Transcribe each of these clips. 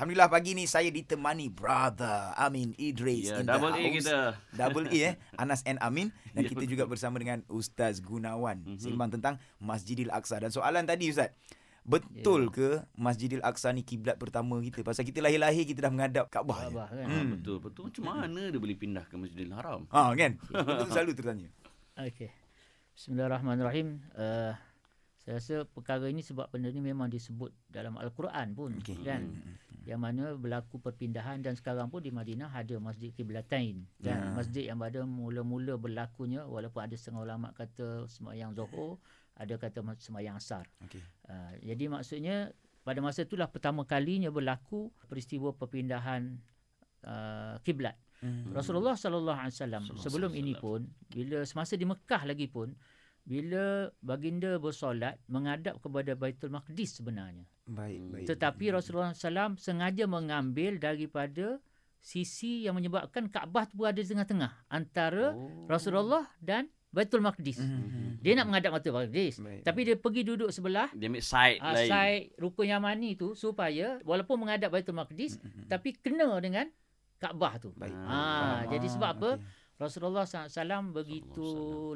Alhamdulillah pagi ni saya ditemani brother Amin Idris Ya, in the double A house. kita. Double A eh. Anas and Amin dan Ya, kita betul. juga bersama dengan Ustaz Gunawan Mhm. sembang tentang Masjidil Aqsa dan soalan tadi Ustaz Betul Ya. ke Masjidil Aqsa ni kiblat pertama kita? Pasal kita lahir-lahir kita dah menghadap Kaabah. je. Kaabah kan. Hmm. Hmm. Betul, betul. Macam mana dia boleh pindah ke Masjidil Haram? Ha kan? Itu selalu tertanya. Okey. Bismillahirrahmanirrahim. Uh, saya rasa perkara ini sebab benda ni memang disebut dalam Al-Quran pun Okey. kan. Hmm. Yang mana berlaku perpindahan dan sekarang pun di Madinah ada Masjid Qiblatain kan. Ya. Masjid yang pada mula-mula berlakunya walaupun ada setengah ulama kata sembahyang Zuhur, ada kata sembahyang Asar. Okey. Uh, jadi maksudnya pada masa itulah pertama kalinya berlaku peristiwa perpindahan uh, kiblat. Hmm. Rasulullah sallallahu alaihi wasallam sebelum ini pun bila semasa di Mekah lagi pun bila baginda bersolat menghadap kepada Baitul Maqdis sebenarnya. Baik, baik. Tetapi Rasulullah SAW sengaja mengambil daripada sisi yang menyebabkan Kaabah tu berada di tengah-tengah antara Oh. Rasulullah dan Baitul Maqdis. Hmm. Dia nak menghadap Baitul Maqdis. Baik. Tapi dia pergi duduk sebelah Dia ambil side uh, lain. side rukun Yamani tu supaya walaupun menghadap Baitul Maqdis tapi kena dengan Kaabah tu. Baik. Ah, Faham. jadi sebab apa? okey. Rasulullah SAW begitu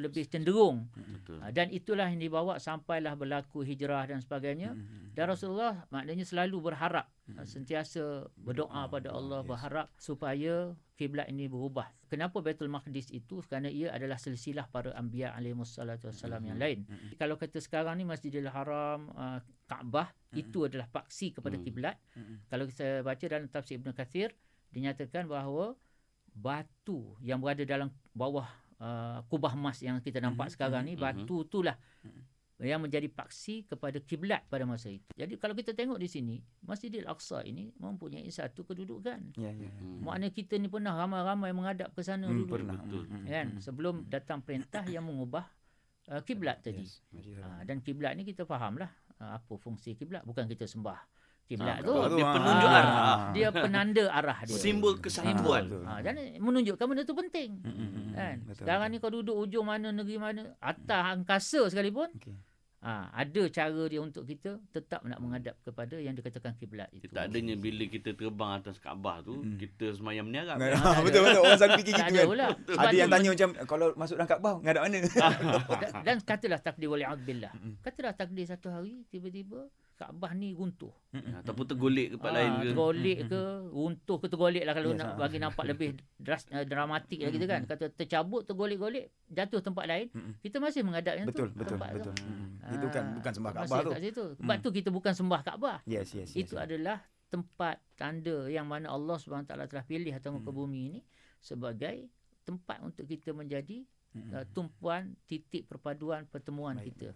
lebih cenderung Betul. Ah, dan itulah yang dibawa sampailah berlaku hijrah dan sebagainya Hmm. dan Rasulullah maknanya selalu berharap Hmm. ah, sentiasa berdoa pada Allah yes. berharap supaya kiblat ini berubah kenapa Baitul Maqdis itu kerana ia adalah silsilah para anbiya alaihi wassalatu wassalam yang lain Hmm. kalau kata sekarang ni Masjidil Haram ah, Kaabah itu adalah paksi kepada Hmm. kiblat Hmm. kalau kita baca dalam tafsir Ibn Kathir dinyatakan bahawa batu yang berada dalam bawah uh, kubah emas yang kita nampak Mhm, sekarang ni mhm, batu itulah Mhm. yang menjadi paksi kepada kiblat pada masa itu. Jadi kalau kita tengok di sini Masjidil Aqsa ini mempunyai satu kedudukan. Ya, ya. Hmm. Maknanya kita ni pernah ramai-ramai menghadap ke sana Hmm, dulu. pernah. Betul. Hmm, Kan hmm, sebelum datang perintah yang mengubah uh, kiblat tadi. Yes. Ha, Haram. dan kiblat ni kita fahamlah uh, apa fungsi kiblat bukan kita sembah kiblat Ah, tu. betul. Dia Ah, penunjuk ah, arah. ah. Dia penanda arah dia. Simbol kesatuan. betul. Ha, dan menunjukkan benda tu penting. Hmm, Kan? betul, Sekarang betul. ni kau duduk ujung mana negeri mana, atas angkasa sekalipun, Okey. ha, ada cara dia untuk kita tetap nak menghadap kepada yang dikatakan kiblat itu. Tak adanya bila kita terbang atas Kaabah tu, Hmm. kita semayang meniarap. Nah, ada. betul betul orang selalu fikir gitu ada kan. pula. Ada yang tu- tanya macam kalau masuk dalam Kaabah ngadap mana? dan, dan katalah takdir wali'adbillah. Mm-mm. Katalah takdir satu hari tiba-tiba Kaabah ni runtuh. Ataupun tergolek ke tempat lain ke. Tergolek ke, runtuh ke tergolek lah kalau Yes, nak ah. bagi nampak lebih dras, uh, dramatik lah kita kan. Kata tercabut, tergolek-golek, jatuh tempat lain. Kita masih menghadap yang Betul tu. betul tempat tu. betul. Hmm. Itu kan bukan sembah masih Kaabah tu. kat situ. Sebab tu kita bukan sembah Kaabah. Yes yes yes. Itu adalah tempat tanda yang mana Allah SWT telah pilih atas muka Hmm. bumi ini sebagai tempat untuk kita menjadi Hmm. uh, tumpuan titik perpaduan pertemuan Baik. kita.